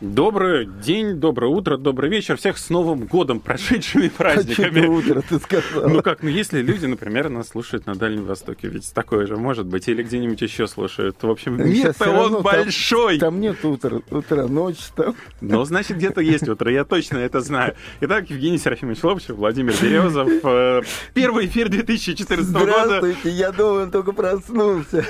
Добрый день, доброе утро, добрый вечер. Всех с Новым годом, прошедшими праздниками. Доброе утро, ты сказал. Ну как, ну если люди, например, нас слушают на Дальнем Востоке, ведь такое же может быть, или где-нибудь еще слушают. В общем, мир-то он большой. Там, там нет утра, утра, ночь там. Ну, значит, где-то есть утро, я точно это знаю. Итак, Евгений Серафимович Лобчев, Владимир Березов. Э, первый эфир 2014 года. Здравствуйте, я думаю, он только проснулся.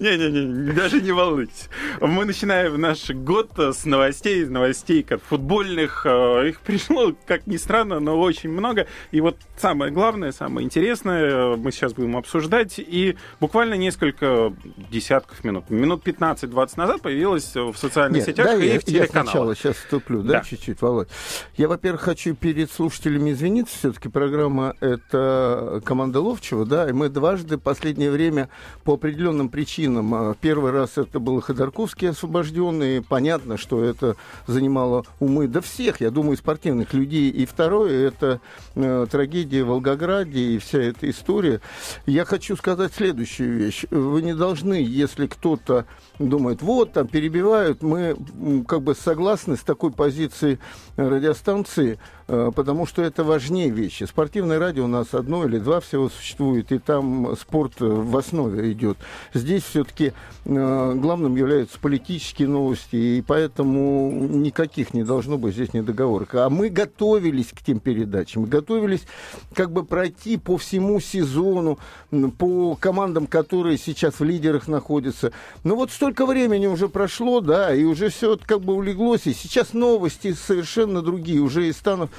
Не-не-не, даже не волнуйтесь. Мы начинаем наш год с новостей, новостей как футбольных. Э, их пришло, как ни странно, но очень много. И вот самое главное, самое интересное мы сейчас будем обсуждать. И буквально несколько десятков минут, минут 15-20 назад появилась в социальных Нет, сетях да, и я, в телеканалах. Я сначала сейчас вступлю, да, Да. чуть-чуть, Володь. Я, во-первых, хочу перед слушателями извиниться. Все-таки программа — это команда Ловчева, да, и мы дважды в последнее время по определенным причинам. а, Первый раз это был Ходорковский освобожденный. Понятно, что это занимало умы до всех, я думаю, спортивных людей. И второе — это э, трагедия в Волгограде и вся эта история. Я хочу сказать следующую вещь. Вы не должны, если кто-то думает, вот, там перебивают, мы как бы согласны с такой позицией радиостанции, потому что это важнее вещи. Спортивное радио у нас одно или два всего существует, и там спорт э, в основе идет. Здесь все-таки главным являются политические новости, и поэтому никаких не должно быть здесь недоговорок. А мы готовились к тем передачам, готовились как бы пройти по всему сезону, по командам, которые сейчас в лидерах находятся. Но вот столько времени уже прошло, да, и уже все как бы улеглось, и сейчас новости совершенно другие, уже из станов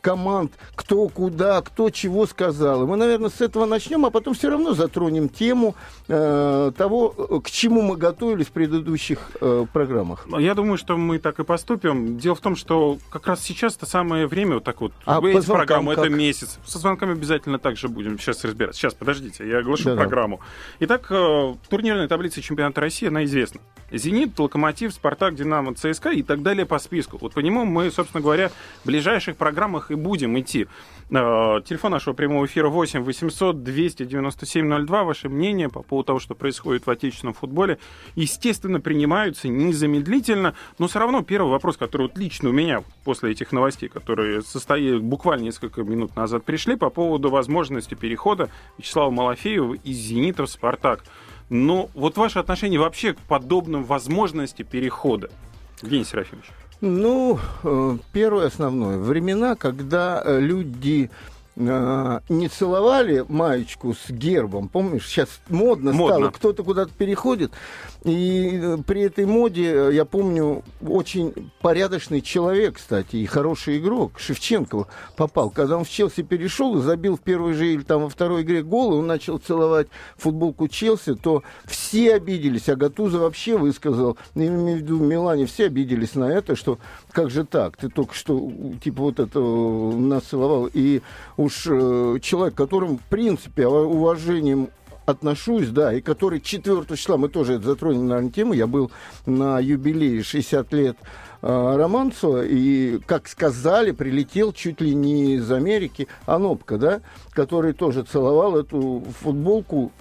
команд, кто куда, кто чего сказал. И мы, наверное, с этого начнем, а потом все равно затронем тему э, того, к чему мы готовились в предыдущих э, программах. Я думаю, что мы так и поступим. Дело в том, что как раз сейчас это самое время вот так вот. А Эти по звонкам программы это как? месяц. Со звонками обязательно также будем сейчас разбираться. Сейчас, подождите, я оглашу Да-да. программу. Итак, э, турнирная таблица чемпионата России, она известна. Зенит, Локомотив, Спартак, Динамо, ЦСКА и так далее по списку. Вот по нему мы, собственно говоря, в ближайших программах и будем идти. Э, Телефон нашего прямого эфира 8 800 297 02. Ваше мнение по поводу того, что происходит в отечественном футболе, естественно, принимаются незамедлительно. Но все равно первый вопрос, который вот лично у меня после этих новостей, которые состояли буквально несколько минут назад пришли, по поводу возможности перехода Вячеслава Малафеева из «Зенита» в «Спартак». Но вот ваше отношение вообще к подобным возможности перехода, Евгений Серафимович? Ну, э, первое основное. Времена, когда э, люди э, не целовали маечку с гербом, помнишь, сейчас модно, Модно. стало, кто-то куда-то переходит, и э, при этой моде, э, я помню, очень порядочный человек, кстати, и хороший игрок, Шевченко попал, когда он в Челси перешел и забил в первой же или там во второй игре гол, и он начал целовать футболку Челси, то все обиделись, а Гатуза вообще высказал, я имею в виду в Милане, все обиделись на это, что как же так, ты только что типа вот это э, нас целовал, и уж э, человек, которым в принципе уважением отношусь, да, и который 4 числа, мы тоже затронем, наверное, тему, я был на юбилее 60 лет Романцева, и, как сказали, прилетел чуть ли не из Америки Анопка, да, который тоже целовал эту футболку.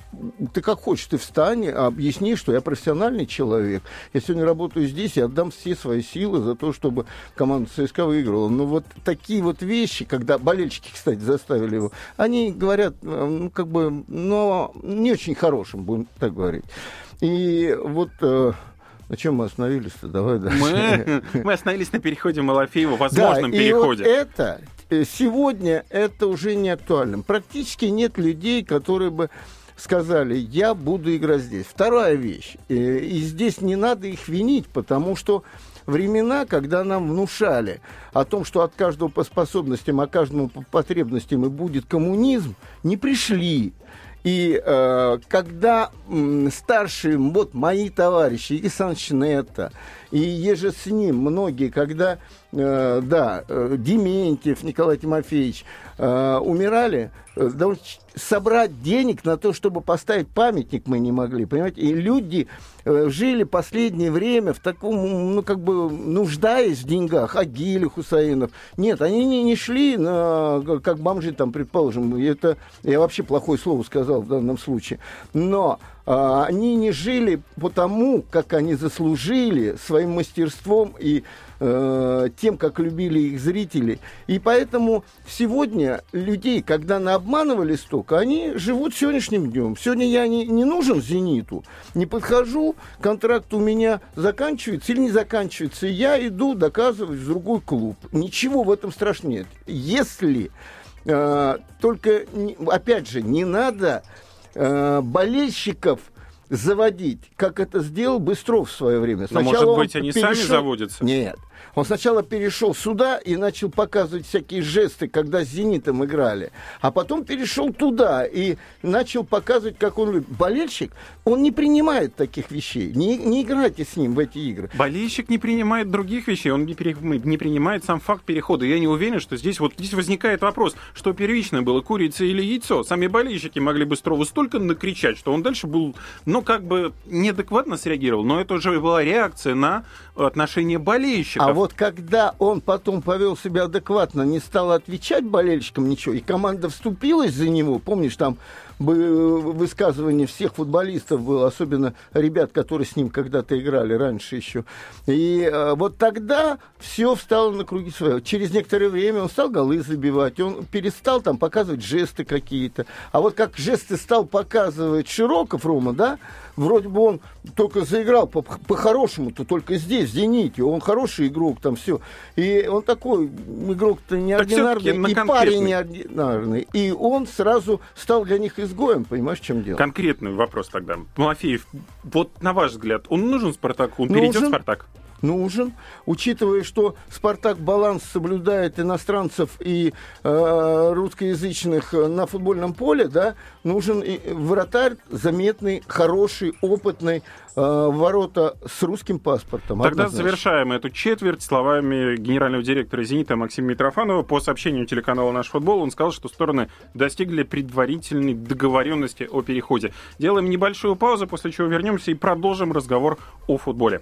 Ты как хочешь, ты встань, объясни, что я профессиональный человек. Я сегодня работаю здесь, я отдам все свои силы за то, чтобы команда ЦСКА выиграла. Но вот такие вот вещи, когда болельщики, кстати, заставили его, они говорят, э, ну, как бы, но не очень хорошим, будем так говорить. И вот э, на чем мы остановились-то? Давай дальше. Мы, мы остановились на переходе Малафеева, Да, возможном и переходе. вот это э, сегодня это уже не актуально. Практически нет людей, которые бы сказали, я буду играть здесь. Вторая вещь. э, И здесь не надо их винить, потому что времена, когда нам внушали о том, что от каждого по способностям, а каждому по потребностям и будет коммунизм, не пришли. И э, когда старшие, вот мои товарищи, и Санчнета, И еже с ним многие, когда, э, да, э, Дементьев Николай Тимофеевич э, умирали, э, да, собрать денег на то, чтобы поставить памятник мы не могли, понимаете? И люди э, жили последнее время в таком, ну, как бы, нуждаясь в деньгах, Агили Хусаинов. Нет, они не, не шли на, как бомжи там, предположим, это я вообще плохое слово сказал в данном случае. Но они не жили потому, как они заслужили своим мастерством и э, тем, как любили их зрители. И поэтому сегодня людей, когда на обманывали столько, они живут сегодняшним днем. Сегодня я не, не нужен «Зениту», не подхожу, контракт у меня заканчивается или не заканчивается, я иду доказывать в другой клуб. Ничего в этом страшного нет. Если э, только, опять же, не надо э, болельщиков заводить, как это сделал Быстров в свое время. Сначала Но, может быть, они перешел... сами заводятся? Нет. Он сначала перешел сюда и начал показывать всякие жесты, когда с «Зенитом» играли. А потом перешел туда и начал показывать, как он любит. Болельщик, он не принимает таких вещей. Не, не играйте с ним в эти игры. Болельщик не принимает других вещей. Он не, пере, не принимает сам факт перехода. Я не уверен, что здесь вот здесь возникает вопрос, что первичное было, курица или яйцо. Сами болельщики могли бы Быстрову столько накричать, что он дальше был, ну, как бы неадекватно среагировал. Но это уже была реакция на отношение болельщиков. А вот когда он потом повел себя адекватно, не стал отвечать болельщикам ничего, и команда вступилась за него, помнишь, там высказывание всех футболистов было, особенно ребят, которые с ним когда-то играли раньше еще. И э, вот тогда все встало на круги своего. Через некоторое время он стал голы забивать, он перестал там показывать жесты какие-то. А вот как жесты стал показывать Широков, Рома, да, вроде бы он только заиграл по-хорошему, по то только здесь, в «Зените». Он хороший игрок, там все. И он такой игрок-то неординарный, и парень неординарный. И он сразу стал для них изгоем, понимаешь, в чем дело? Конкретный вопрос тогда. Малафеев, вот на ваш взгляд, он нужен Спартаку? Он нужен. перейдет в Спартак? Нужен, учитывая, что Спартак баланс соблюдает иностранцев и э, русскоязычных на футбольном поле, да, нужен и вратарь заметный, хороший, опытный, э, ворота с русским паспортом. Тогда однозначно. завершаем эту четверть словами генерального директора «Зенита» Максима Митрофанова. По сообщению телеканала «Наш футбол» он сказал, что стороны достигли предварительной договоренности о переходе. Делаем небольшую паузу, после чего вернемся и продолжим разговор о футболе.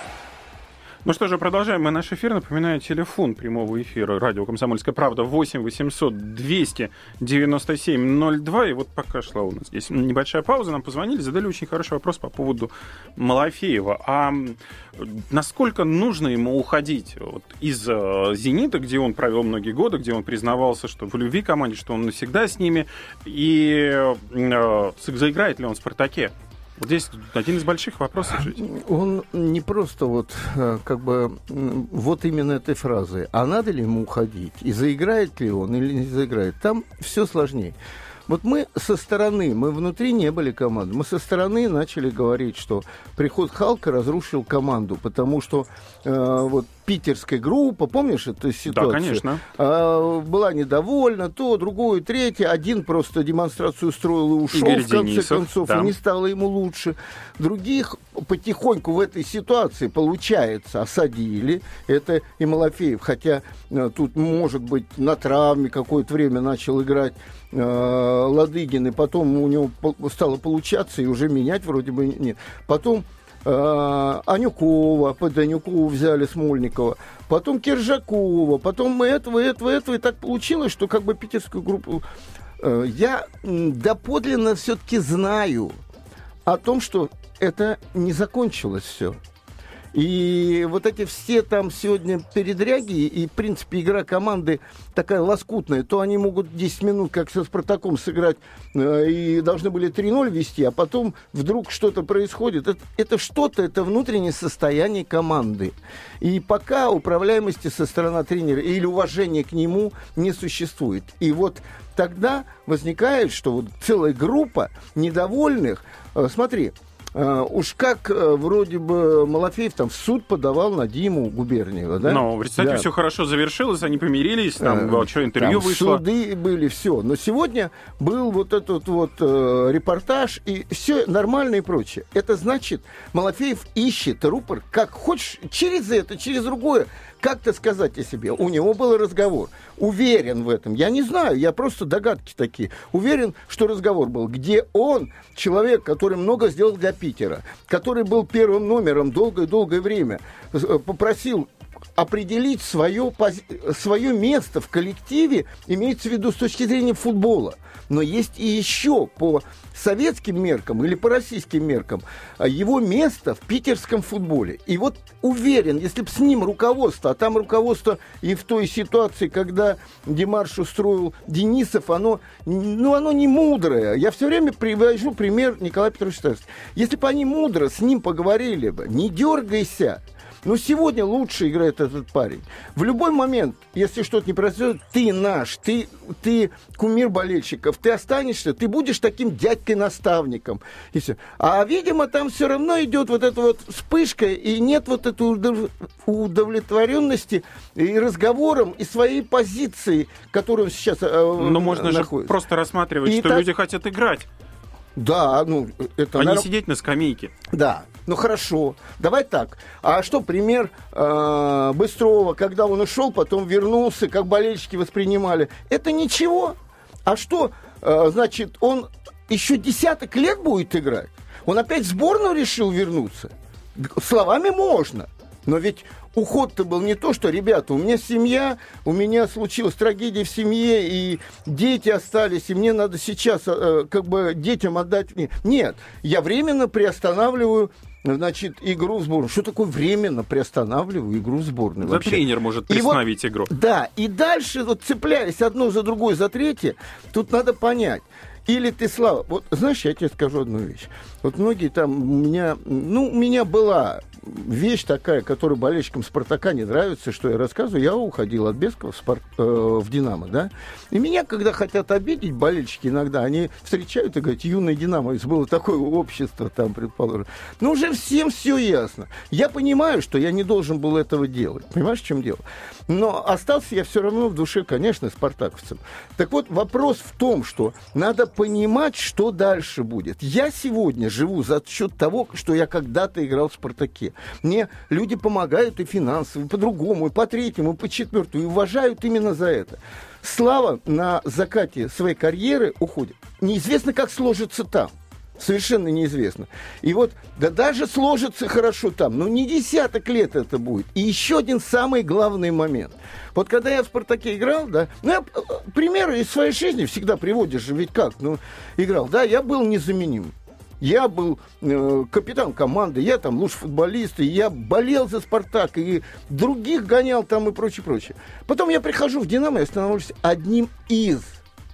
Ну что же, продолжаем мы наш эфир. Напоминаю, телефон прямого эфира радио «Комсомольская правда» 8 800 297 02. И вот пока шла у нас здесь небольшая пауза, нам позвонили, задали очень хороший вопрос по поводу Малафеева. А насколько нужно ему уходить вот, из э, «Зенита», где он провел многие годы, где он признавался, что в любви команде, что он навсегда с ними, и э, заиграет ли он в «Спартаке»? Вот здесь один из больших вопросов. Он не просто вот э, как бы вот именно этой фразы, а надо ли ему уходить, и заиграет ли он или не заиграет. Там все сложнее. Вот мы со стороны, мы внутри не были командой, мы со стороны начали говорить, что приход Халка разрушил команду, потому что э, вот питерская группа, помнишь эту ситуацию? Да, конечно. Э, была недовольна, то, другое, третье. Один просто демонстрацию устроил и ушел, Игорь в конце Денисов, концов, да. и не стало ему лучше. Других потихоньку в этой ситуации, получается, осадили. Это и Малафеев, хотя э, тут, может быть, на травме какое-то время начал играть э, Ладыгин, и потом у него стало получаться, и уже менять вроде бы нет. Потом Анюкова, под Анюкову взяли Смольникова, потом Киржакова, потом этого, этого, этого, и так получилось, что как бы питерскую группу... Э, я доподлинно все-таки знаю о том, что это не закончилось все. И вот эти все там сегодня передряги, и, в принципе, игра команды такая лоскутная, то они могут 10 минут, как со Спартаком, сыграть, э, и должны были 3-0 вести, а потом вдруг что-то происходит. Это, это что-то, это внутреннее состояние команды. И пока управляемости со стороны тренера или уважения к нему не существует. И вот тогда возникает, что вот целая группа недовольных, э, смотри, уж как uh, вроде бы Малафеев там в суд подавал на Диму Губерниева, да? Но в результате да. все хорошо завершилось, они помирились, там uh, что, интервью там вышло. суды были, все. Но сегодня был вот этот вот э, репортаж, и все нормально и прочее. Это значит, Малафеев ищет рупор, как хочешь, через это, через другое как-то сказать о себе. У него был разговор. Уверен в этом. Я не знаю, я просто догадки такие. Уверен, что разговор был, где он, человек, который много сделал для Питера, который был первым номером долгое-долгое время, э, попросил определить свое, свое место в коллективе, имеется в виду с точки зрения футбола. Но есть и еще по советским меркам или по российским меркам а, его место в питерском футболе. И вот уверен, если бы с ним руководство, а там руководство и в той ситуации, когда Димарш устроил Денисов, оно, ну, оно не мудрое. Я все время привожу пример Николая Петровича. Если бы они мудро с ним поговорили бы, не дергайся, но сегодня лучше играет этот парень. В любой момент, если что-то не произойдет, ты наш, ты, ты кумир болельщиков, ты останешься, ты будешь таким дядькой-наставником. И все. А, видимо, там все равно идет вот эта вот вспышка, и нет вот этой удовлетворенности и разговором, и своей позиции, которую сейчас э, Но можно находится. же просто рассматривать, и что так... люди хотят играть. Да, ну это... А народ... не сидеть на скамейке. Да, ну хорошо. Давай так. А что пример э, Быстрова, когда он ушел, потом вернулся, как болельщики воспринимали? Это ничего. А что, э, значит, он еще десяток лет будет играть? Он опять в сборную решил вернуться? Словами можно. Но ведь уход-то был не то, что, ребята, у меня семья, у меня случилась трагедия в семье, и дети остались, и мне надо сейчас э, как бы детям отдать. Нет, я временно приостанавливаю значит, игру в сборную. Что такое временно приостанавливаю игру в сборную? Да тренер может приостановить вот, игру. Да, и дальше, вот цепляясь одно за другое, за третье, тут надо понять. Или ты, Слава, вот знаешь, я тебе скажу одну вещь. Вот многие там у меня, ну, у меня была вещь такая, которая болельщикам «Спартака» не нравится, что я рассказываю. Я уходил от Бескова в, спорт, э, в «Динамо», да? И меня, когда хотят обидеть болельщики иногда, они встречают и говорят, юный «Динамо», было такое общество там, предположим. Но уже всем все ясно. Я понимаю, что я не должен был этого делать. Понимаешь, в чем дело? Но остался я все равно в душе, конечно, спартаковцем. Так вот, вопрос в том, что надо понимать, что дальше будет. Я сегодня живу за счет того, что я когда-то играл в «Спартаке». Мне люди помогают и финансово, и по-другому, и по третьему, и по четвертому, и уважают именно за это. Слава на закате своей карьеры уходит. Неизвестно, как сложится там совершенно неизвестно. И вот, да даже сложится хорошо там, но не десяток лет это будет. И еще один самый главный момент. Вот когда я в «Спартаке» играл, да, ну, я э, примеры из своей жизни всегда приводишь же, ведь как, ну, играл, да, я был незаменим. Я был э, капитан команды, я там лучший футболист, и я болел за «Спартак», и других гонял там и прочее, прочее. Потом я прихожу в «Динамо» и становлюсь одним из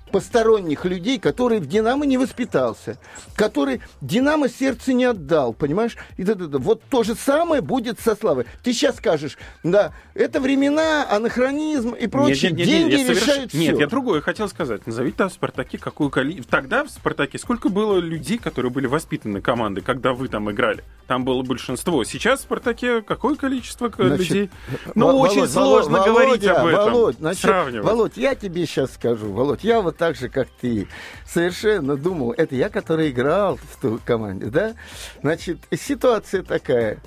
посторонних людей, который в «Динамо» не воспитался, который «Динамо» сердце не отдал, понимаешь? И да, да, да. Вот то же самое будет со Славой. Ты сейчас скажешь, да, это времена, анахронизм и прочее, нет, нет, нет, деньги нет, решают соверш... все. Нет, я другое хотел сказать. Назовите там в «Спартаке» какую количество... Тогда в «Спартаке» сколько было людей, которые были воспитаны командой, когда вы там играли? Там было большинство. Сейчас в «Спартаке» какое количество значит, людей? Ну, Володь, очень сложно Володя, говорить об этом. Володь, значит, сравнивать. Володь, я тебе сейчас скажу. Володь, я вот так же, как ты, совершенно думал, это я, который играл в ту команде, да? Значит, ситуация такая.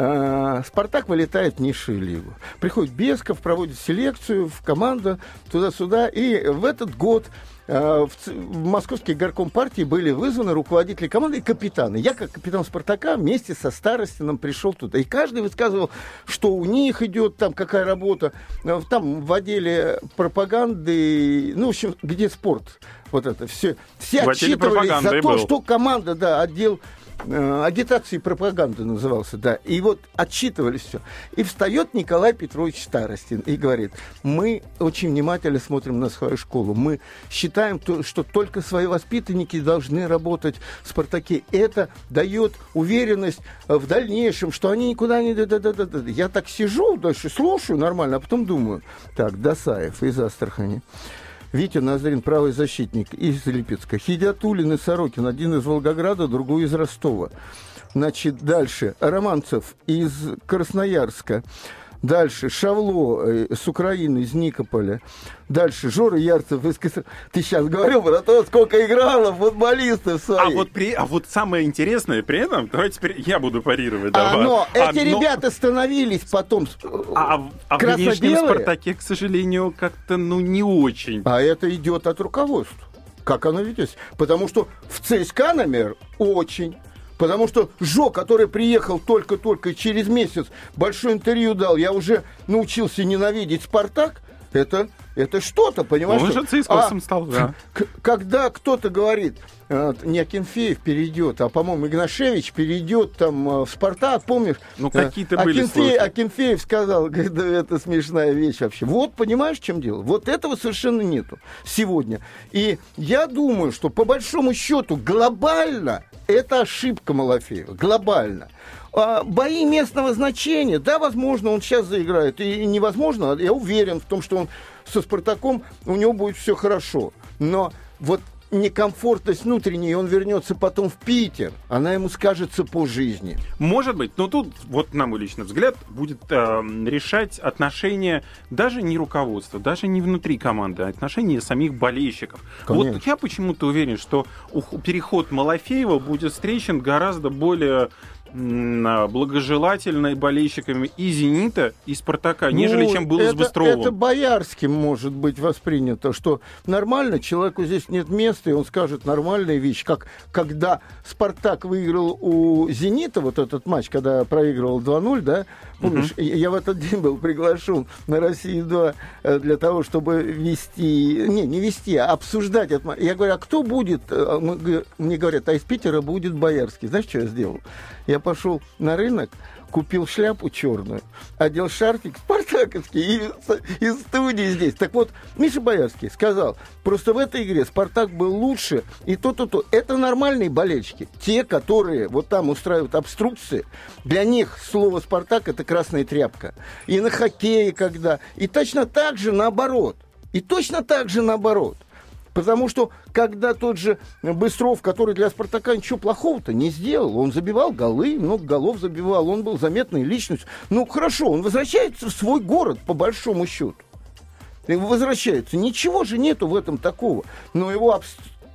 А, Спартак вылетает в низшую лигу. Приходит Бесков, проводит селекцию в команду туда-сюда. И в этот год а, в, в московский горком партии были вызваны руководители команды и капитаны. Я, как капитан «Спартака», вместе со Старостином пришел туда. И каждый высказывал, что у них идет, там какая работа. А, там в отделе пропаганды, ну, в общем, где спорт. Вот это все. Все отчитывались за то, был. что команда, да, отдел э, агитации и пропаганды назывался, да. И вот отчитывались все. И встает Николай Петрович Старостин и говорит, мы очень внимательно смотрим на свою школу. Мы считаем, что только свои воспитанники должны работать в «Спартаке». Это дает уверенность в дальнейшем, что они никуда не... Я так сижу дальше, слушаю нормально, а потом думаю, так, Досаев из Астрахани. Витя Назарин, правый защитник из Липецка. Хидиатулин и Сорокин, один из Волгограда, другой из Ростова. Значит, дальше. Романцев из Красноярска. Дальше Шавло э, с Украины, из Никополя. Дальше Жора Ярцев из КСР. Ты сейчас говорил про то, сколько играло футболистов своих. А вот, при, а вот самое интересное при этом, давайте теперь я буду парировать. А, но а, эти но... ребята становились потом А, а, а в внешнем Спартаке, к сожалению, как-то ну не очень. А это идет от руководства. Как оно ведется? Потому что в ЦСКА, например, очень Потому что Жо, который приехал только-только через месяц, большое интервью дал, я уже научился ненавидеть «Спартак», это, это что-то, понимаешь? Он же цискосом а, стал, да. Когда кто-то говорит, э, не Акинфеев перейдет, а, по-моему, Игнашевич перейдет там э, в «Спартак», помнишь? Ну, какие-то были Акинфеев, Акинфеев сказал, да, это смешная вещь вообще. Вот, понимаешь, в чем дело? Вот этого совершенно нету сегодня. И я думаю, что по большому счету глобально это ошибка Малафеева, глобально. А, бои местного значения, да, возможно, он сейчас заиграет. И невозможно, я уверен в том, что он со Спартаком, у него будет все хорошо. Но вот некомфортность внутренняя, и он вернется потом в Питер, она ему скажется по жизни. Может быть, но тут, вот на мой личный взгляд, будет э, решать отношения даже не руководства, даже не внутри команды, а отношения самих болельщиков. Конечно. Вот я почему-то уверен, что переход Малафеева будет встречен гораздо более благожелательной болельщиками и «Зенита», и «Спартака», ну, нежели чем было это, с Быстровым. Это боярским может быть воспринято, что нормально, человеку здесь нет места, и он скажет нормальная вещь, как когда «Спартак» выиграл у «Зенита», вот этот матч, когда проигрывал 2-0, да, помнишь, угу. я в этот день был приглашен на «Россию-2» э, для того, чтобы вести, не, не вести, а обсуждать матч. Я говорю, а кто будет? Э, мне говорят, а из Питера будет Боярский. Знаешь, что я сделал? Я пошел на рынок, купил шляпу черную, одел шарфик спартаковский и из студии здесь. Так вот, Миша Боярский сказал, просто в этой игре Спартак был лучше, и то-то-то. Это нормальные болельщики. Те, которые вот там устраивают обструкции, для них слово Спартак это красная тряпка. И на хоккее когда. И точно так же наоборот. И точно так же наоборот. Потому что когда тот же Быстров, который для «Спартака» ничего плохого-то не сделал, он забивал голы, много голов забивал, он был заметной личностью. Ну, хорошо, он возвращается в свой город, по большому счету. Возвращается. Ничего же нету в этом такого. Но его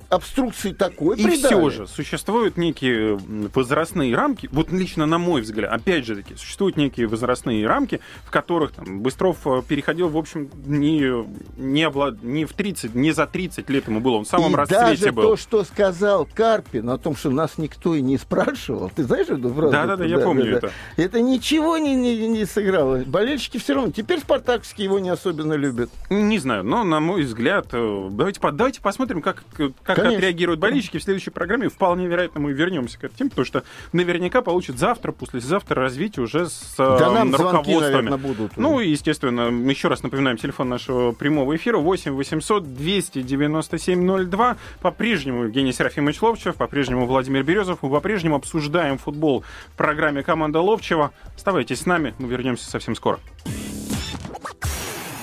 обструкции такой И придали. все же существуют некие возрастные рамки, вот лично на мой взгляд, опять же таки, существуют некие возрастные рамки, в которых там, Быстров э, переходил, в общем, не, не, облад... не в 30, не за 30 лет ему было, он в самом и расцвете даже был. то, что сказал Карпин о том, что нас никто и не спрашивал, ты знаешь эту фразу? Да-да-да, я помню да, это. Это ничего не, не, не сыграло. Болельщики все равно, теперь спартакские его не особенно любят. Не знаю, но, на мой взгляд, э, давайте, давайте посмотрим, как, как Конечно. отреагируют болельщики в следующей программе. Вполне вероятно, мы вернемся к этой теме, потому что наверняка получат завтра, послезавтра развитие уже с да нам руководствами. Звонки, наверное, будут. Ну, и, естественно, еще раз напоминаем телефон нашего прямого эфира 8 800 297 02. По-прежнему Евгений Серафимович Ловчев, по-прежнему Владимир Березов. Мы по-прежнему обсуждаем футбол в программе «Команда Ловчева». Оставайтесь с нами, мы вернемся совсем скоро.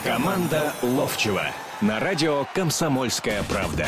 Команда Ловчева на радио «Комсомольская правда».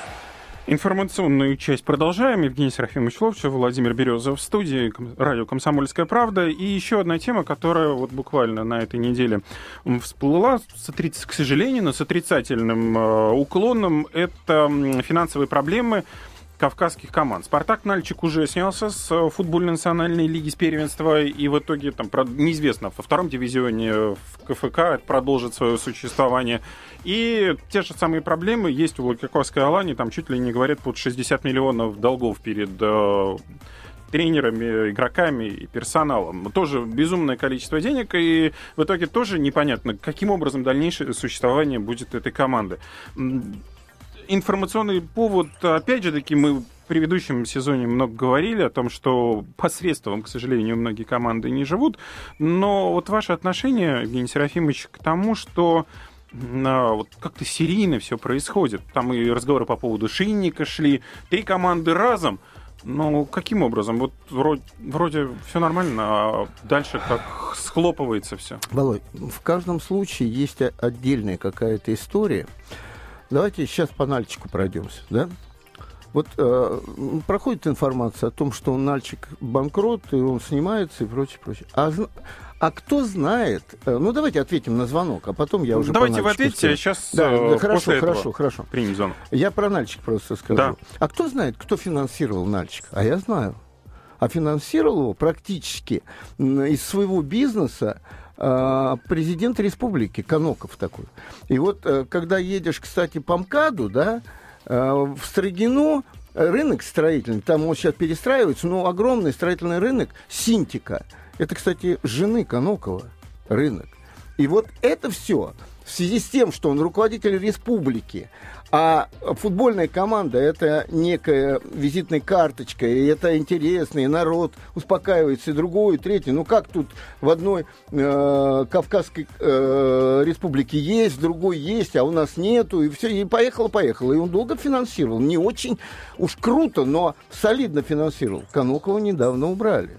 Информационную часть продолжаем. Евгений Серафимович Ловчев, Владимир Березов в студии, радио «Комсомольская правда». И еще одна тема, которая вот буквально на этой неделе всплыла, к сожалению, но с отрицательным э, уклоном, это финансовые проблемы кавказских команд. «Спартак» Нальчик уже снялся с э, футбольной национальной лиги с первенства, и в итоге, там, неизвестно, во втором дивизионе в КФК продолжит свое существование. И те же самые проблемы есть у Владикавказской Алани, там чуть ли не говорят под 60 миллионов долгов перед э, тренерами, игроками и персоналом. Тоже безумное количество денег, и в итоге тоже непонятно, каким образом дальнейшее существование будет этой команды информационный повод, опять же таки, мы в предыдущем сезоне много говорили о том, что посредством, к сожалению, многие команды не живут. Но вот ваше отношение, Евгений Серафимович, к тому, что а, вот как-то серийно все происходит. Там и разговоры по поводу шинника шли. Три команды разом. Ну, каким образом? Вот вроде, вроде все нормально, а дальше как схлопывается все. Володь, в каждом случае есть отдельная какая-то история. Давайте сейчас по Нальчику пройдемся, да? Вот э, проходит информация о том, что Нальчик банкрот, и он снимается и прочее, прочее. А, а кто знает? Э, ну, давайте ответим на звонок, а потом я уже Давайте вы ответите, скажу. сейчас да, э, хорошо, хорошо, хорошо. Примем звонок. Я про Нальчик просто скажу. Да. А кто знает, кто финансировал Нальчик? А я знаю. А финансировал его практически из своего бизнеса президент республики, Коноков такой. И вот, э, когда едешь, кстати, по МКАДу, да, э, в Строгино рынок строительный, там он сейчас перестраивается, но огромный строительный рынок Синтика. Это, кстати, жены Конокова рынок. И вот это все в связи с тем, что он руководитель республики, а футбольная команда – это некая визитная карточка, и это интересно, и народ успокаивается, и другое, и третье. Ну как тут в одной э, Кавказской э, республике есть, в другой есть, а у нас нету, и все, и поехало-поехало. И он долго финансировал, не очень уж круто, но солидно финансировал. Конокова недавно убрали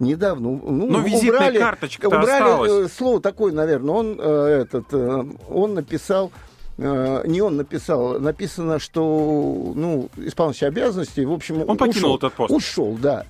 недавно. Ну, Но визитная убрали, карточка убрали осталась. Э, слово такое, наверное. Он э, этот, э, он написал не он написал, написано, что ну, исполняющий обязанности, в общем, он покинул ушел, этот пост. Ушел, да.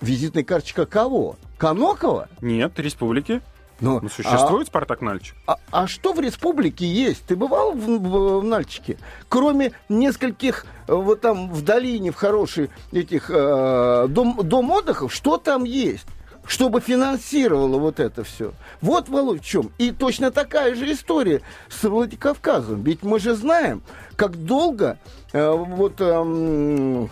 Визитная карточка кого? Конокова? Нет, республики. Но, ну, существует а, Спартак Нальчик? А, а что в республике есть? Ты бывал в, в, в Нальчике? Кроме нескольких э, вот там в долине, в хороших этих э, дом, дом отдыхов, что там есть? чтобы финансировало вот это все. Вот, Володь, в чем. И точно такая же история с Владикавказом. Ведь мы же знаем, как долго э, вот... Э,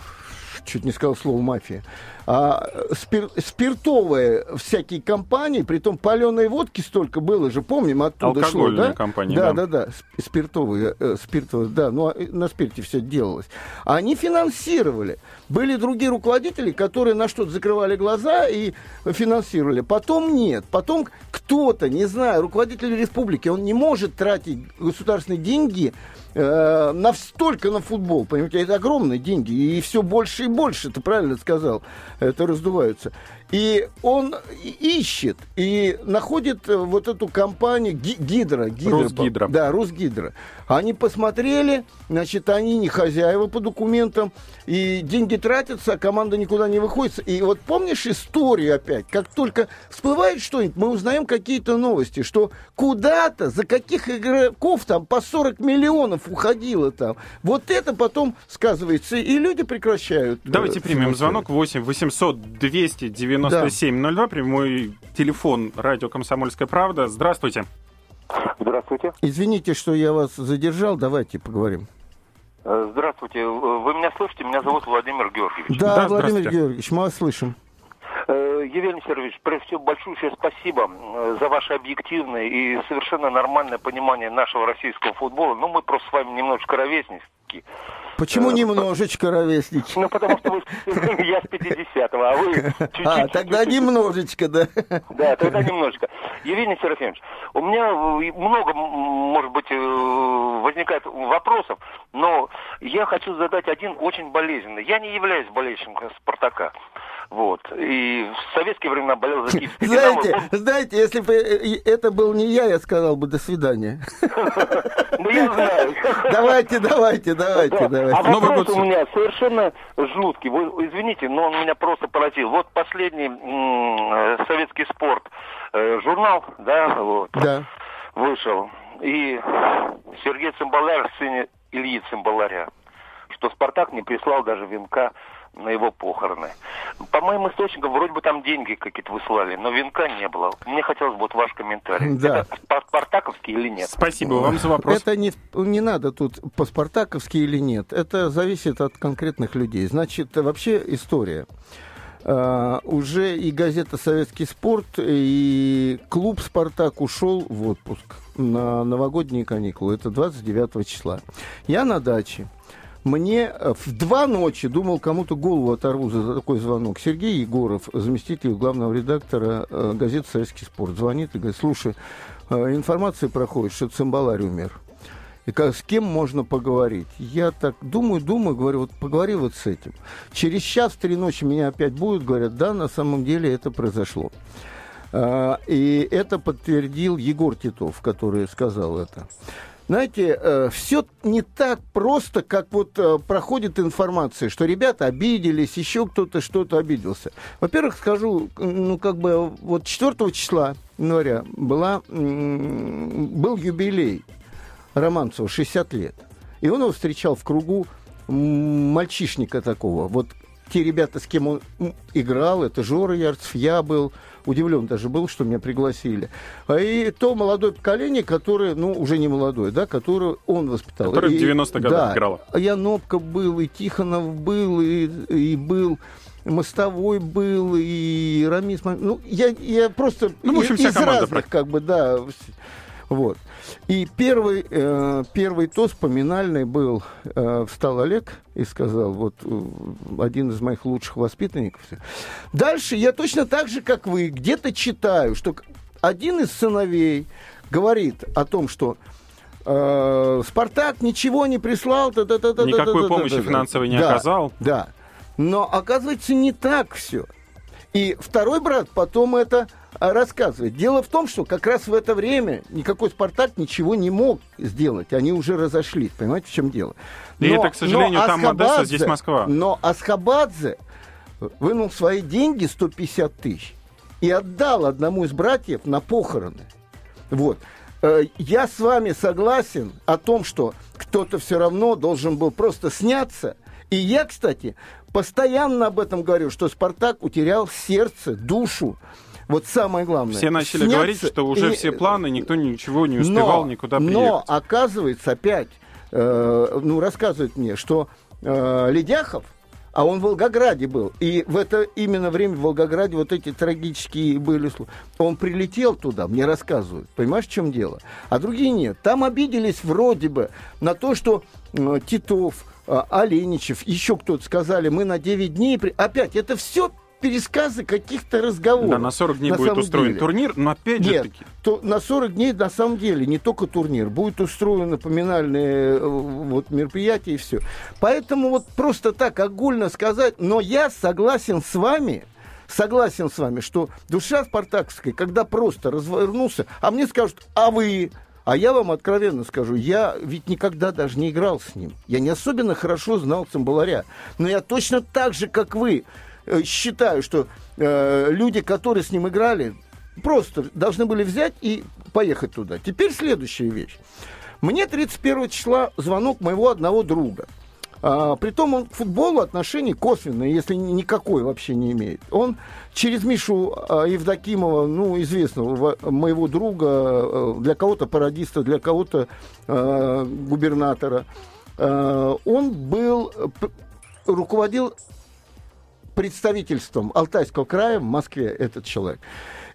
чуть не сказал слово мафия, а, спир, спиртовые всякие компании, притом паленой водки столько было же, помним, оттуда шло, да? компании, да. Да, да, да, спиртовые, э, спиртовые, да, ну, а на спирте все делалось. Они финансировали. Были другие руководители, которые на что-то закрывали глаза и финансировали. Потом нет. Потом кто-то, не знаю, руководитель республики, он не может тратить государственные деньги э, на столько на футбол, понимаете, это огромные деньги, и все больше и больше, ты правильно сказал, это раздуваются. И он ищет и находит э, вот эту компанию Гидро. Гидро Росгидро. Да, Росгидро. Они посмотрели, значит, они не хозяева по документам, и деньги тратятся, а команда никуда не выходит. И вот помнишь историю опять, как только всплывает что-нибудь, мы узнаем какие-то новости, что куда-то, за каких игроков там по 40 миллионов уходило там. Вот это потом сказывается, и люди прекращают. Э, Давайте примем звонок 8 800 297 02, прямой телефон радио «Комсомольская правда». Здравствуйте. Здравствуйте. Извините, что я вас задержал. Давайте поговорим. Э, здравствуйте. Вы меня слышите? Меня зовут Владимир Георгиевич. Да, да Владимир Георгиевич, мы вас слышим. Э, Евгений Сергеевич, прежде всего большое спасибо э, за ваше объективное и совершенно нормальное понимание нашего российского футбола. Ну, мы просто с вами немножечко ровесники. Почему немножечко ровесники? Ну, потому что вы, я с 50-го, а вы чуть-чуть. А, тогда немножечко, да. Да, тогда немножечко. Евгений Серафимович, у меня много, может быть, э, возникает вопросов, но я хочу задать один очень болезненный. Я не являюсь болельщиком «Спартака». Вот. И в советские времена болел за киевский Знаете, Он... знаете, если бы э, это был не я, я сказал бы до свидания. Ну, я знаю. Давайте, давайте, давайте, давайте. А вопрос у меня совершенно жуткий. Вы извините, но он меня просто поразил. Вот последний э, советский спорт э, журнал, да, вот, да. вышел. И Сергей Цимбалар, сын Ильи Цимбаларя что Спартак не прислал даже венка на его похороны. По моим источникам, вроде бы там деньги какие-то выслали, но венка не было. Мне хотелось бы вот ваш комментарий. Да. Это спартаковский или нет? Спасибо вам за вопрос. Это не, не надо тут по-спартаковски или нет. Это зависит от конкретных людей. Значит, вообще история. Uh, уже и газета «Советский спорт», и клуб «Спартак» ушел в отпуск на новогодние каникулы. Это 29 числа. Я на даче мне э, в два ночи думал, кому-то голову оторву за такой звонок. Сергей Егоров, заместитель главного редактора э, газеты «Советский спорт», звонит и говорит, слушай, э, информация проходит, что Цимбаларь умер. И как, с кем можно поговорить? Я так думаю, думаю, говорю, вот поговори вот с этим. Через час, три ночи меня опять будут, говорят, да, на самом деле это произошло. А, и это подтвердил Егор Титов, который сказал это. Знаете, э, все не так просто, как вот э, проходит информация, что ребята обиделись, еще кто-то что-то обиделся. Во-первых, скажу, ну, как бы, вот 4 числа января была, был юбилей Романцева, 60 лет. И он его встречал в кругу мальчишника такого. Вот те ребята, с кем он играл, это Жора Ярцев, я был, удивлен даже был, что меня пригласили. А И то молодое поколение, которое, ну, уже не молодое, да, которое он воспитал. Которое и, в 90-х годах да, играло. Янопка был, и Тихонов был, и, и был Мостовой был, и Рамис... Ну, я, я просто ну, в общем, из, разных, как бы, да, вот. И первый, э, первый тост поминальный был, э, встал Олег и сказал, вот э, один из моих лучших воспитанников. Дальше я точно так же, как вы, где-то читаю, что один из сыновей говорит о том, что э, Спартак ничего не прислал. Та -та -та -та Никакой помощи финансовой не да, оказал. Да. Но оказывается не так все. И второй брат потом это рассказывает. Дело в том, что как раз в это время никакой «Спартак» ничего не мог сделать. Они уже разошлись. Понимаете, в чем дело? Но, и это, к сожалению, там Одесса, здесь Москва. Но Асхабадзе вынул свои деньги, 150 тысяч, и отдал одному из братьев на похороны. Вот. Э, я с вами согласен о том, что кто-то все равно должен был просто сняться. И я, кстати, постоянно об этом говорю, что Спартак утерял сердце, душу. Вот самое главное. Все начали говорить, что уже и... все планы, никто ничего не успевал но, никуда приехать. Но оказывается опять, э, ну рассказывают мне, что э, Ледяхов, а он в Волгограде был. И в это именно время в Волгограде вот эти трагические были случаи. Он прилетел туда, мне рассказывают. Понимаешь, в чем дело? А другие нет. Там обиделись вроде бы на то, что э, Титов, э, Оленичев, еще кто-то сказали, мы на 9 дней... При... Опять, это все пересказы каких-то разговоров. Да, на 40 дней на будет устроен деле. турнир, но опять Нет, же таки... То, на 40 дней на самом деле не только турнир, будет устроено напоминальное э, вот, мероприятие и все. Поэтому вот просто так огульно сказать, но я согласен с вами, согласен с вами, что душа спартакская, когда просто развернулся, а мне скажут, а вы, а я вам откровенно скажу, я ведь никогда даже не играл с ним. Я не особенно хорошо знал цимбаларя. Но я точно так же, как вы, считаю, что э, люди, которые с ним играли, просто должны были взять и поехать туда. Теперь следующая вещь. Мне 31 числа звонок моего одного друга. А, притом он к футболу отношений косвенные, если никакой вообще не имеет. Он через Мишу а, Евдокимова, ну, известного моего друга, а, для кого-то пародиста, для кого-то а, губернатора, а, он был, руководил представительством Алтайского края в Москве этот человек.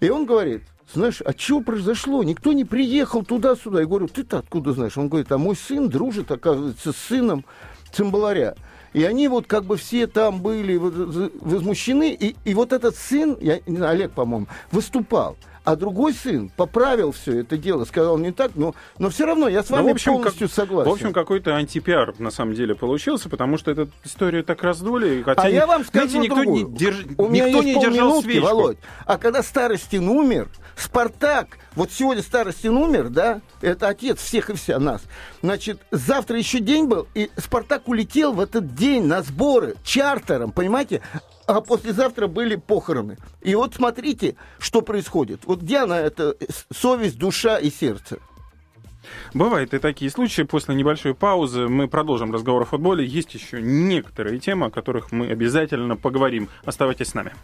И он говорит, знаешь, а что произошло? Никто не приехал туда-сюда. Я говорю, ты-то откуда знаешь? Он говорит, а мой сын дружит, оказывается, с сыном цимбаларя. И они вот как бы все там были возмущены. И, и вот этот сын, я, Олег, по-моему, выступал. А другой сын поправил все это дело, сказал не так, но, но все равно я с вами ну, общем, полностью как, согласен. В общем, какой-то антипиар на самом деле получился, потому что эту историю так раздули. Хотя, а я вам скажу знаете, никто другую. не, держ... У меня никто не держал свечку. Володь. А когда Старостин умер, Спартак, вот сегодня Старостин умер, да, это отец всех и вся нас. Значит, завтра еще день был, и Спартак улетел в этот день на сборы чартером, понимаете? А послезавтра были похороны. И вот смотрите, что происходит. Вот где она, это совесть, душа и сердце? Бывают и такие случаи. После небольшой паузы мы продолжим разговор о футболе. Есть еще некоторые темы, о которых мы обязательно поговорим. Оставайтесь с нами.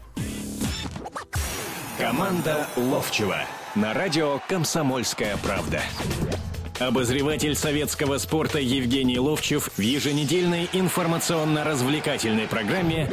Команда Ловчева на радио «Комсомольская правда». Обозреватель советского спорта Евгений Ловчев в еженедельной информационно-развлекательной программе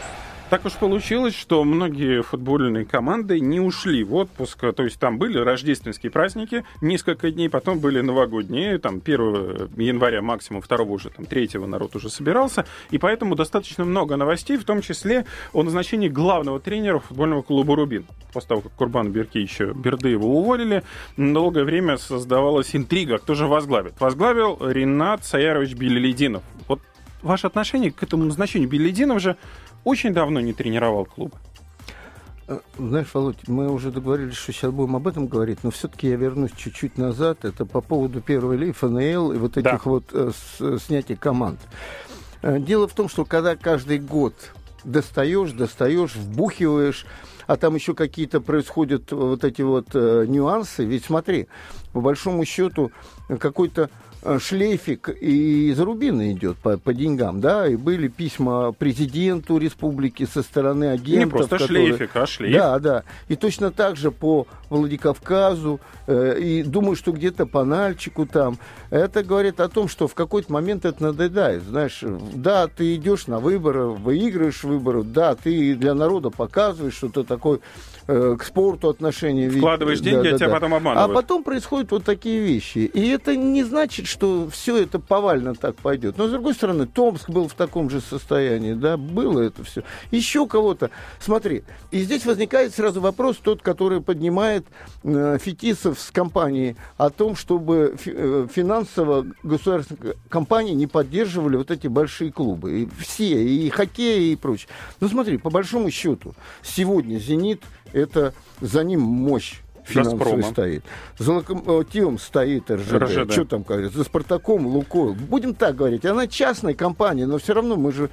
Так уж получилось, что многие футбольные команды не ушли в отпуск. То есть там были рождественские праздники несколько дней, потом были новогодние, там 1 января максимум, 2 уже, там 3 народ уже собирался. И поэтому достаточно много новостей, в том числе о назначении главного тренера футбольного клуба «Рубин». После того, как Курбан Беркевича Бердыева уволили, долгое время создавалась интрига, кто же возглавит. Возглавил Ренат Саярович Белелединов. Вот ваше отношение к этому назначению Белелединов же очень давно не тренировал клуб. Э, знаешь, Володь, мы уже договорились, что сейчас будем об этом говорить, но все-таки я вернусь чуть-чуть назад. Это по поводу первой лиги, ФНЛ и вот этих да. вот э, с, снятий команд. Э, дело в том, что когда каждый год достаешь, достаешь, вбухиваешь, а там еще какие-то происходят вот эти вот э, нюансы. Ведь смотри, по большому счету какой-то Э, шлейфик и из Рубина идет по, по деньгам, да, и были письма президенту республики со стороны агентов. Не просто которые... шлейфик, а шлейф. Да, да. И точно так же по Владикавказу, э, и думаю, что где-то по Нальчику там. Это говорит о том, что в какой-то момент это надоедает. Знаешь, да, ты идешь на выборы, выигрываешь выборы, да, ты для народа показываешь, что ты такой э, к спорту отношения. Вкладываешь деньги, да, а да, тебя да. потом обманывают. А потом происходят вот такие вещи. И это не значит, что все это повально так пойдет. Но, с другой стороны, Томск был в таком же состоянии, да, было это все. Еще кого-то. Смотри, и здесь возникает сразу вопрос, тот, который поднимает э, Фетисов с компанией, о том, чтобы фи, э, финансово государственные компании не поддерживали вот эти большие клубы. И все, и хоккей, и прочее. Ну, смотри, по большому счету, сегодня «Зенит» — это за ним мощь финансовый Газпрома. стоит. За локомотивом стоит РЖД. РЖД. Что там говорить? За Спартаком Лукойл. Будем так говорить. Она частная компания, но все равно мы же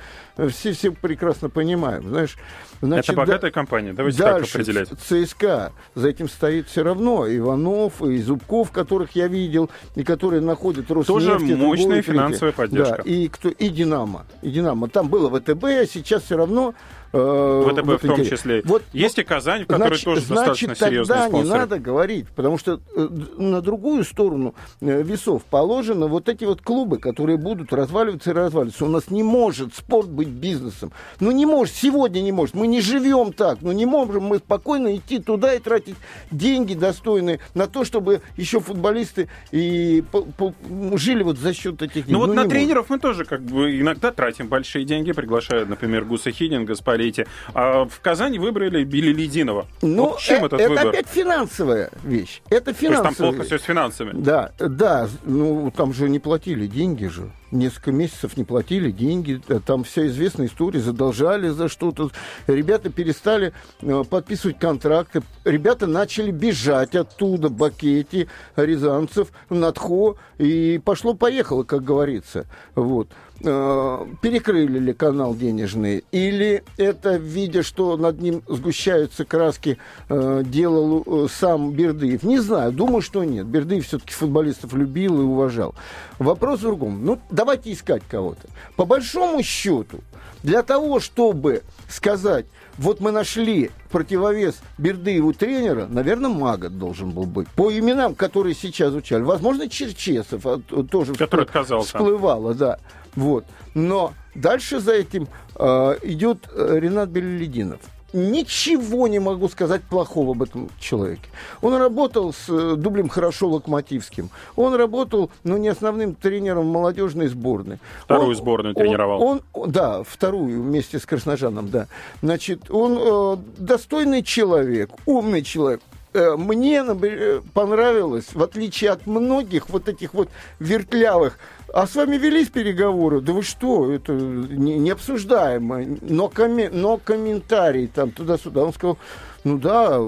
все, все прекрасно понимаем. Знаешь, значит, Это богатая да, компания. Давайте дальше, так определять. ЦСКА. За этим стоит все равно Иванов и Зубков, которых я видел, и которые находят Роснефть. Тоже мощная финансовая поддержка. Да, и, кто, и Динамо. И Динамо. Там было ВТБ, а сейчас все равно Э, ВТБ в, в том числе. Вот, Есть и Казань, который значит, тоже достаточно значит, серьезный тогда спонсор. не надо говорить, потому что э, на другую сторону э, весов положено вот эти вот клубы, которые будут разваливаться и разваливаться. У нас не может спорт быть бизнесом. Ну не может, сегодня не может. Мы не живем так, ну не можем мы спокойно идти туда и тратить деньги достойные на то, чтобы еще футболисты и жили вот за счет этих денег. Ну вот ну, на тренеров можем. мы тоже как бы иногда тратим большие деньги, приглашают, например, Гуса Хидинга, полете. А в Казани выбрали Билли Лединова. Ну, вот чем э- этот это выбор? опять финансовая вещь. Это финансовая То есть там плохо все с финансами. Да, да. Ну, там же не платили деньги же несколько месяцев не платили деньги, э, там вся известная история, задолжали за что-то. Ребята перестали э, подписывать контракты, ребята начали бежать оттуда, Бакети, Рязанцев, Надхо, и пошло-поехало, как говорится. Вот. Э, перекрыли ли канал денежный, или это, видя, что над ним сгущаются краски, делал сам Бердыев. Не знаю, думаю, что нет. Бердыев все-таки футболистов любил и уважал. Вопрос в другом. Ну, давайте искать кого-то. По большому счету, для того, чтобы сказать, вот мы нашли противовес Бердыеву тренера, наверное, Магот должен был быть. По именам, которые сейчас звучали. Возможно, Черчесов а, тоже Который отказался. всплывало, да. Вот. Но дальше за этим э, идет э, Ренат Белелединов ничего не могу сказать плохого об этом человеке. Он работал с э, дублем хорошо Локомотивским. Он работал, ну, не основным тренером молодежной сборной. Вторую он, сборную тренировал. Он, он, да, вторую вместе с Красножаном, да. Значит, он э, достойный человек, умный человек э, мне понравилось, в отличие от многих вот этих вот вертлявых а с вами велись переговоры? Да вы что, это не, обсуждаемо. Но, коме, но комментарий там туда-сюда. Он сказал, ну да,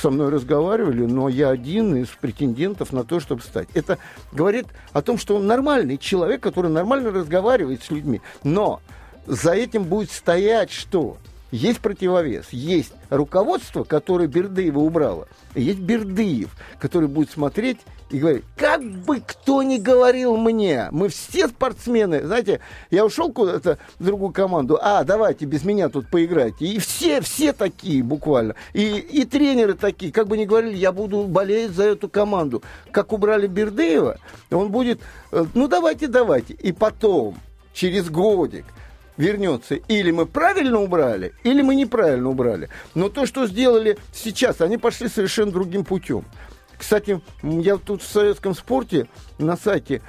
со мной разговаривали, но я один из претендентов на то, чтобы стать. Это говорит о том, что он нормальный человек, который нормально разговаривает с людьми. Но за этим будет стоять что? Есть противовес, есть руководство, которое Бердыева убрало, есть Бердыев, который будет смотреть и говорить, как бы кто ни говорил мне, мы все спортсмены, знаете, я ушел куда-то в другую команду, а, давайте без меня тут поиграйте, и все, все такие буквально, и, и тренеры такие, как бы ни говорили, я буду болеть за эту команду, как убрали Бердыева, он будет, э, ну давайте, давайте, и потом, через годик, вернется. Или мы правильно убрали, или мы неправильно убрали. Но то, что сделали сейчас, они пошли совершенно другим путем. Кстати, я тут в советском спорте на сайте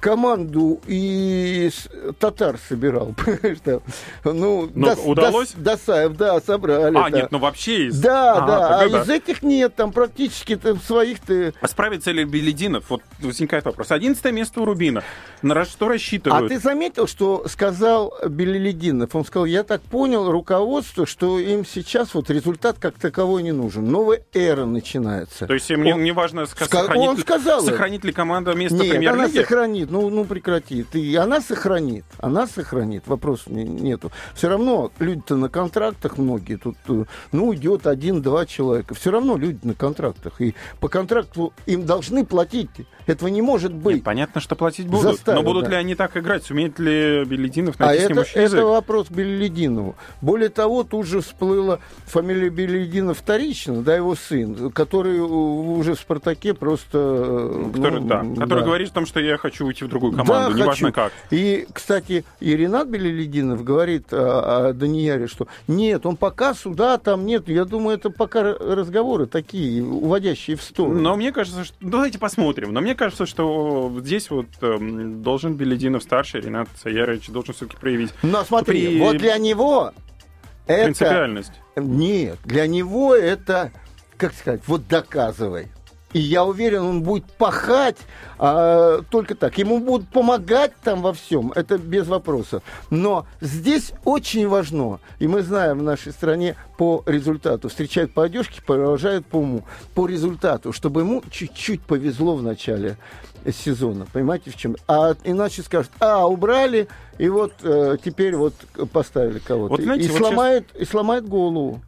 команду из татар собирал. ну, Но Дос, удалось? Дос, Досаев, да, собрали. А, нет, ну вообще из... Да, а, да, а из этих нет, там практически там своих-то... А справится ли Белединов? Вот возникает вопрос. Одиннадцатое место у Рубина. На что рассчитывают? А ты заметил, что сказал Белединов? Он сказал, я так понял, руководство, что им сейчас вот результат как таковой не нужен. Новая эра начинается. То есть им он, не важно, сохранит, он сказал сохранит ли команда место премьер-лиги? Сохранит, ну, ну прекрати. Ты, она сохранит, она сохранит, вопросов нету. Все равно люди-то на контрактах многие, тут, э, ну, идет один-два человека. Все равно люди на контрактах. И по контракту им должны платить. Этого не может быть. Нет, понятно, что платить будут. Заставят, но будут да. ли они так играть? Сумеет ли Белединов найти а с ним это, это вопрос Белединову. Более того, тут же всплыла фамилия Белединов вторично, да, его сын, который уже в «Спартаке» просто... Э, который, ну, да, который да. говорит о том, что я хочу хочу уйти в другую команду, да, неважно хочу. как. И, кстати, и Ренат Белелединов говорит о, о Данияре, что нет, он пока суда там нет. Я думаю, это пока разговоры такие, уводящие в сторону. Но мне кажется, что... Давайте посмотрим. Но мне кажется, что здесь вот э, должен Белединов старший, Ренат Саярович должен все-таки проявить... Но смотри, при... вот для него это... Принципиальность. Нет, для него это, как сказать, вот доказывай. И я уверен, он будет пахать а, только так. Ему будут помогать там во всем, это без вопросов. Но здесь очень важно, и мы знаем в нашей стране по результату, встречают по одежке, провожают по уму, по результату, чтобы ему чуть-чуть повезло в начале сезона. Понимаете, в чем? А иначе скажут, а, убрали, и вот э, теперь вот поставили кого-то. Вот, знаете, и, вот сломает, сейчас... и сломает голову.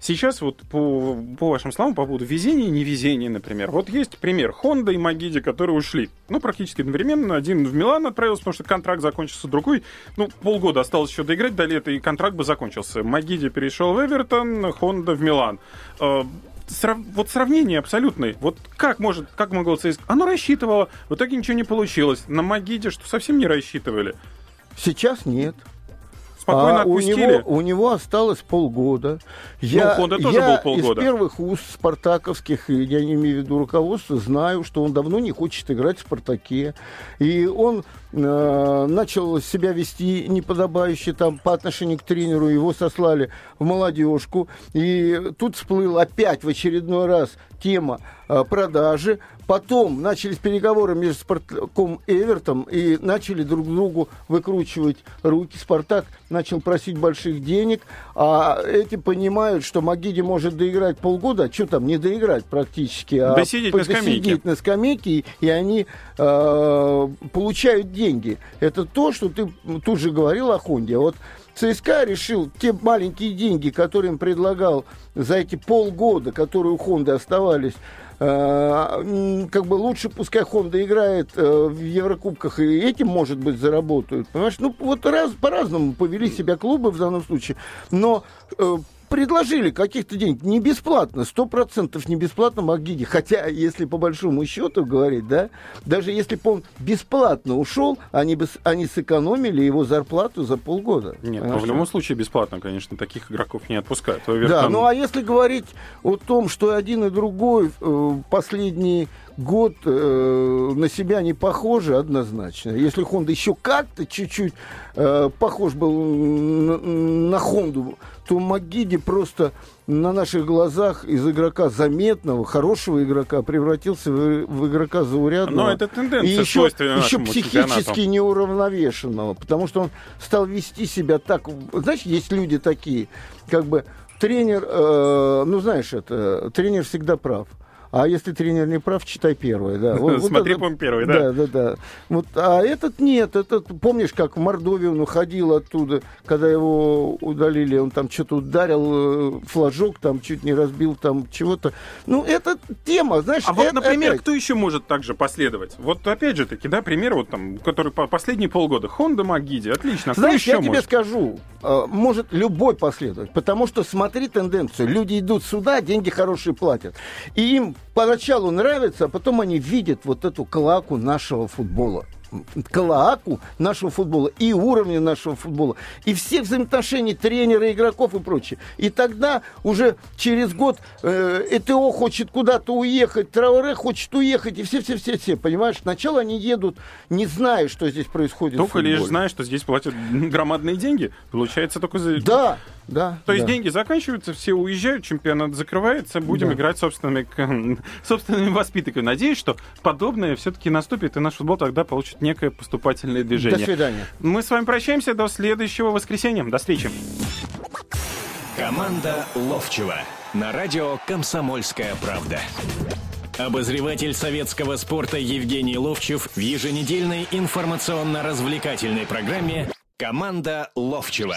Сейчас вот по, по вашим словам, по поводу везения и невезения, например. Вот есть пример. Honda и Магиди, которые ушли. Ну, практически одновременно. Один в Милан отправился, потому что контракт закончился, другой. Ну, полгода осталось еще доиграть до лета, и контракт бы закончился. Магиди перешел в Эвертон, Honda в Милан. Э, срав... вот сравнение абсолютное. Вот как может, как могло ЦСКА? Оно рассчитывало, в итоге ничего не получилось. На Магиде что совсем не рассчитывали. Сейчас нет спокойно а отпустили. У него, у него осталось полгода. Я, ну, Honda тоже я был полгода. из первых уст спартаковских, я не имею в виду руководства, знаю, что он давно не хочет играть в «Спартаке». И он э, начал себя вести неподобающе там по отношению к тренеру, его сослали в молодежку. И тут всплыл опять в очередной раз тема э, продажи. Потом начались переговоры между Спартаком и Эвертом и начали друг другу выкручивать руки. Спартак начал просить больших денег, а эти понимают, что Магиди может доиграть полгода, а что там не доиграть практически, а досидеть на скамейке. на скамейке, и они э, получают деньги. Это то, что ты тут же говорил о Хонде. Вот ЦСКА решил те маленькие деньги, которые им предлагал за эти полгода, которые у Хонды оставались, э, как бы лучше пускай Хонда играет э, в Еврокубках, и этим, может быть, заработают. Понимаешь? Ну, вот раз, по-разному повели себя клубы в данном случае. Но э, предложили каких-то денег, не бесплатно, сто процентов не бесплатно Магиди. Хотя, если по большому счету говорить, да, даже если бы он бесплатно ушел, они бы они сэкономили его зарплату за полгода. Нет, но в любом случае бесплатно, конечно, таких игроков не отпускают. Да, ну а если говорить о том, что один и другой э, последние год э, на себя не похожи однозначно. Если Honda еще как-то чуть-чуть э, похож был на, на Хонду, то Магиди просто на наших глазах из игрока заметного, хорошего игрока превратился в, в игрока заурядного. Но это тенденция, и еще, еще психически чемпионату. неуравновешенного, потому что он стал вести себя так. Знаешь, есть люди такие, как бы тренер, э, ну знаешь, это тренер всегда прав. А если тренер не прав, читай первое. Да. Вот, Смотри, вот это, первый, да? Да, да, да. Вот, а этот нет. Этот, помнишь, как в Мордовию он уходил оттуда, когда его удалили, он там что-то ударил, э, флажок там чуть не разбил, там чего-то. Ну, это тема, знаешь. А вот, например, опять... кто еще может также последовать? Вот опять же таки, да, пример вот там, который по последние полгода. Хонда Магиди, отлично. Кто Знаешь, еще я может? тебе скажу, э, может любой последовать, потому что смотри тенденцию. Люди идут сюда, деньги хорошие платят. И им поначалу нравится, а потом они видят вот эту клаку нашего футбола клоаку нашего футбола и уровня нашего футбола, и всех взаимоотношений тренера, игроков и прочее. И тогда уже через год э, ЭТО хочет куда-то уехать, Трауре хочет уехать, и все-все-все-все, понимаешь? Сначала они едут, не зная, что здесь происходит Только лишь зная, что здесь платят громадные деньги. Получается только за... Да, да. То есть да. деньги заканчиваются, все уезжают, чемпионат закрывается, будем Да. играть собственными, собственными воспитанниками. Надеюсь, что подобное все-таки наступит, и наш футбол тогда получит некое поступательное До движение. свидания. Мы с вами прощаемся до следующего воскресенья. До встречи. Команда Ловчева на радио «Комсомольская правда». Обозреватель советского спорта Евгений Ловчев в еженедельной информационно-развлекательной программе «Команда Ловчева».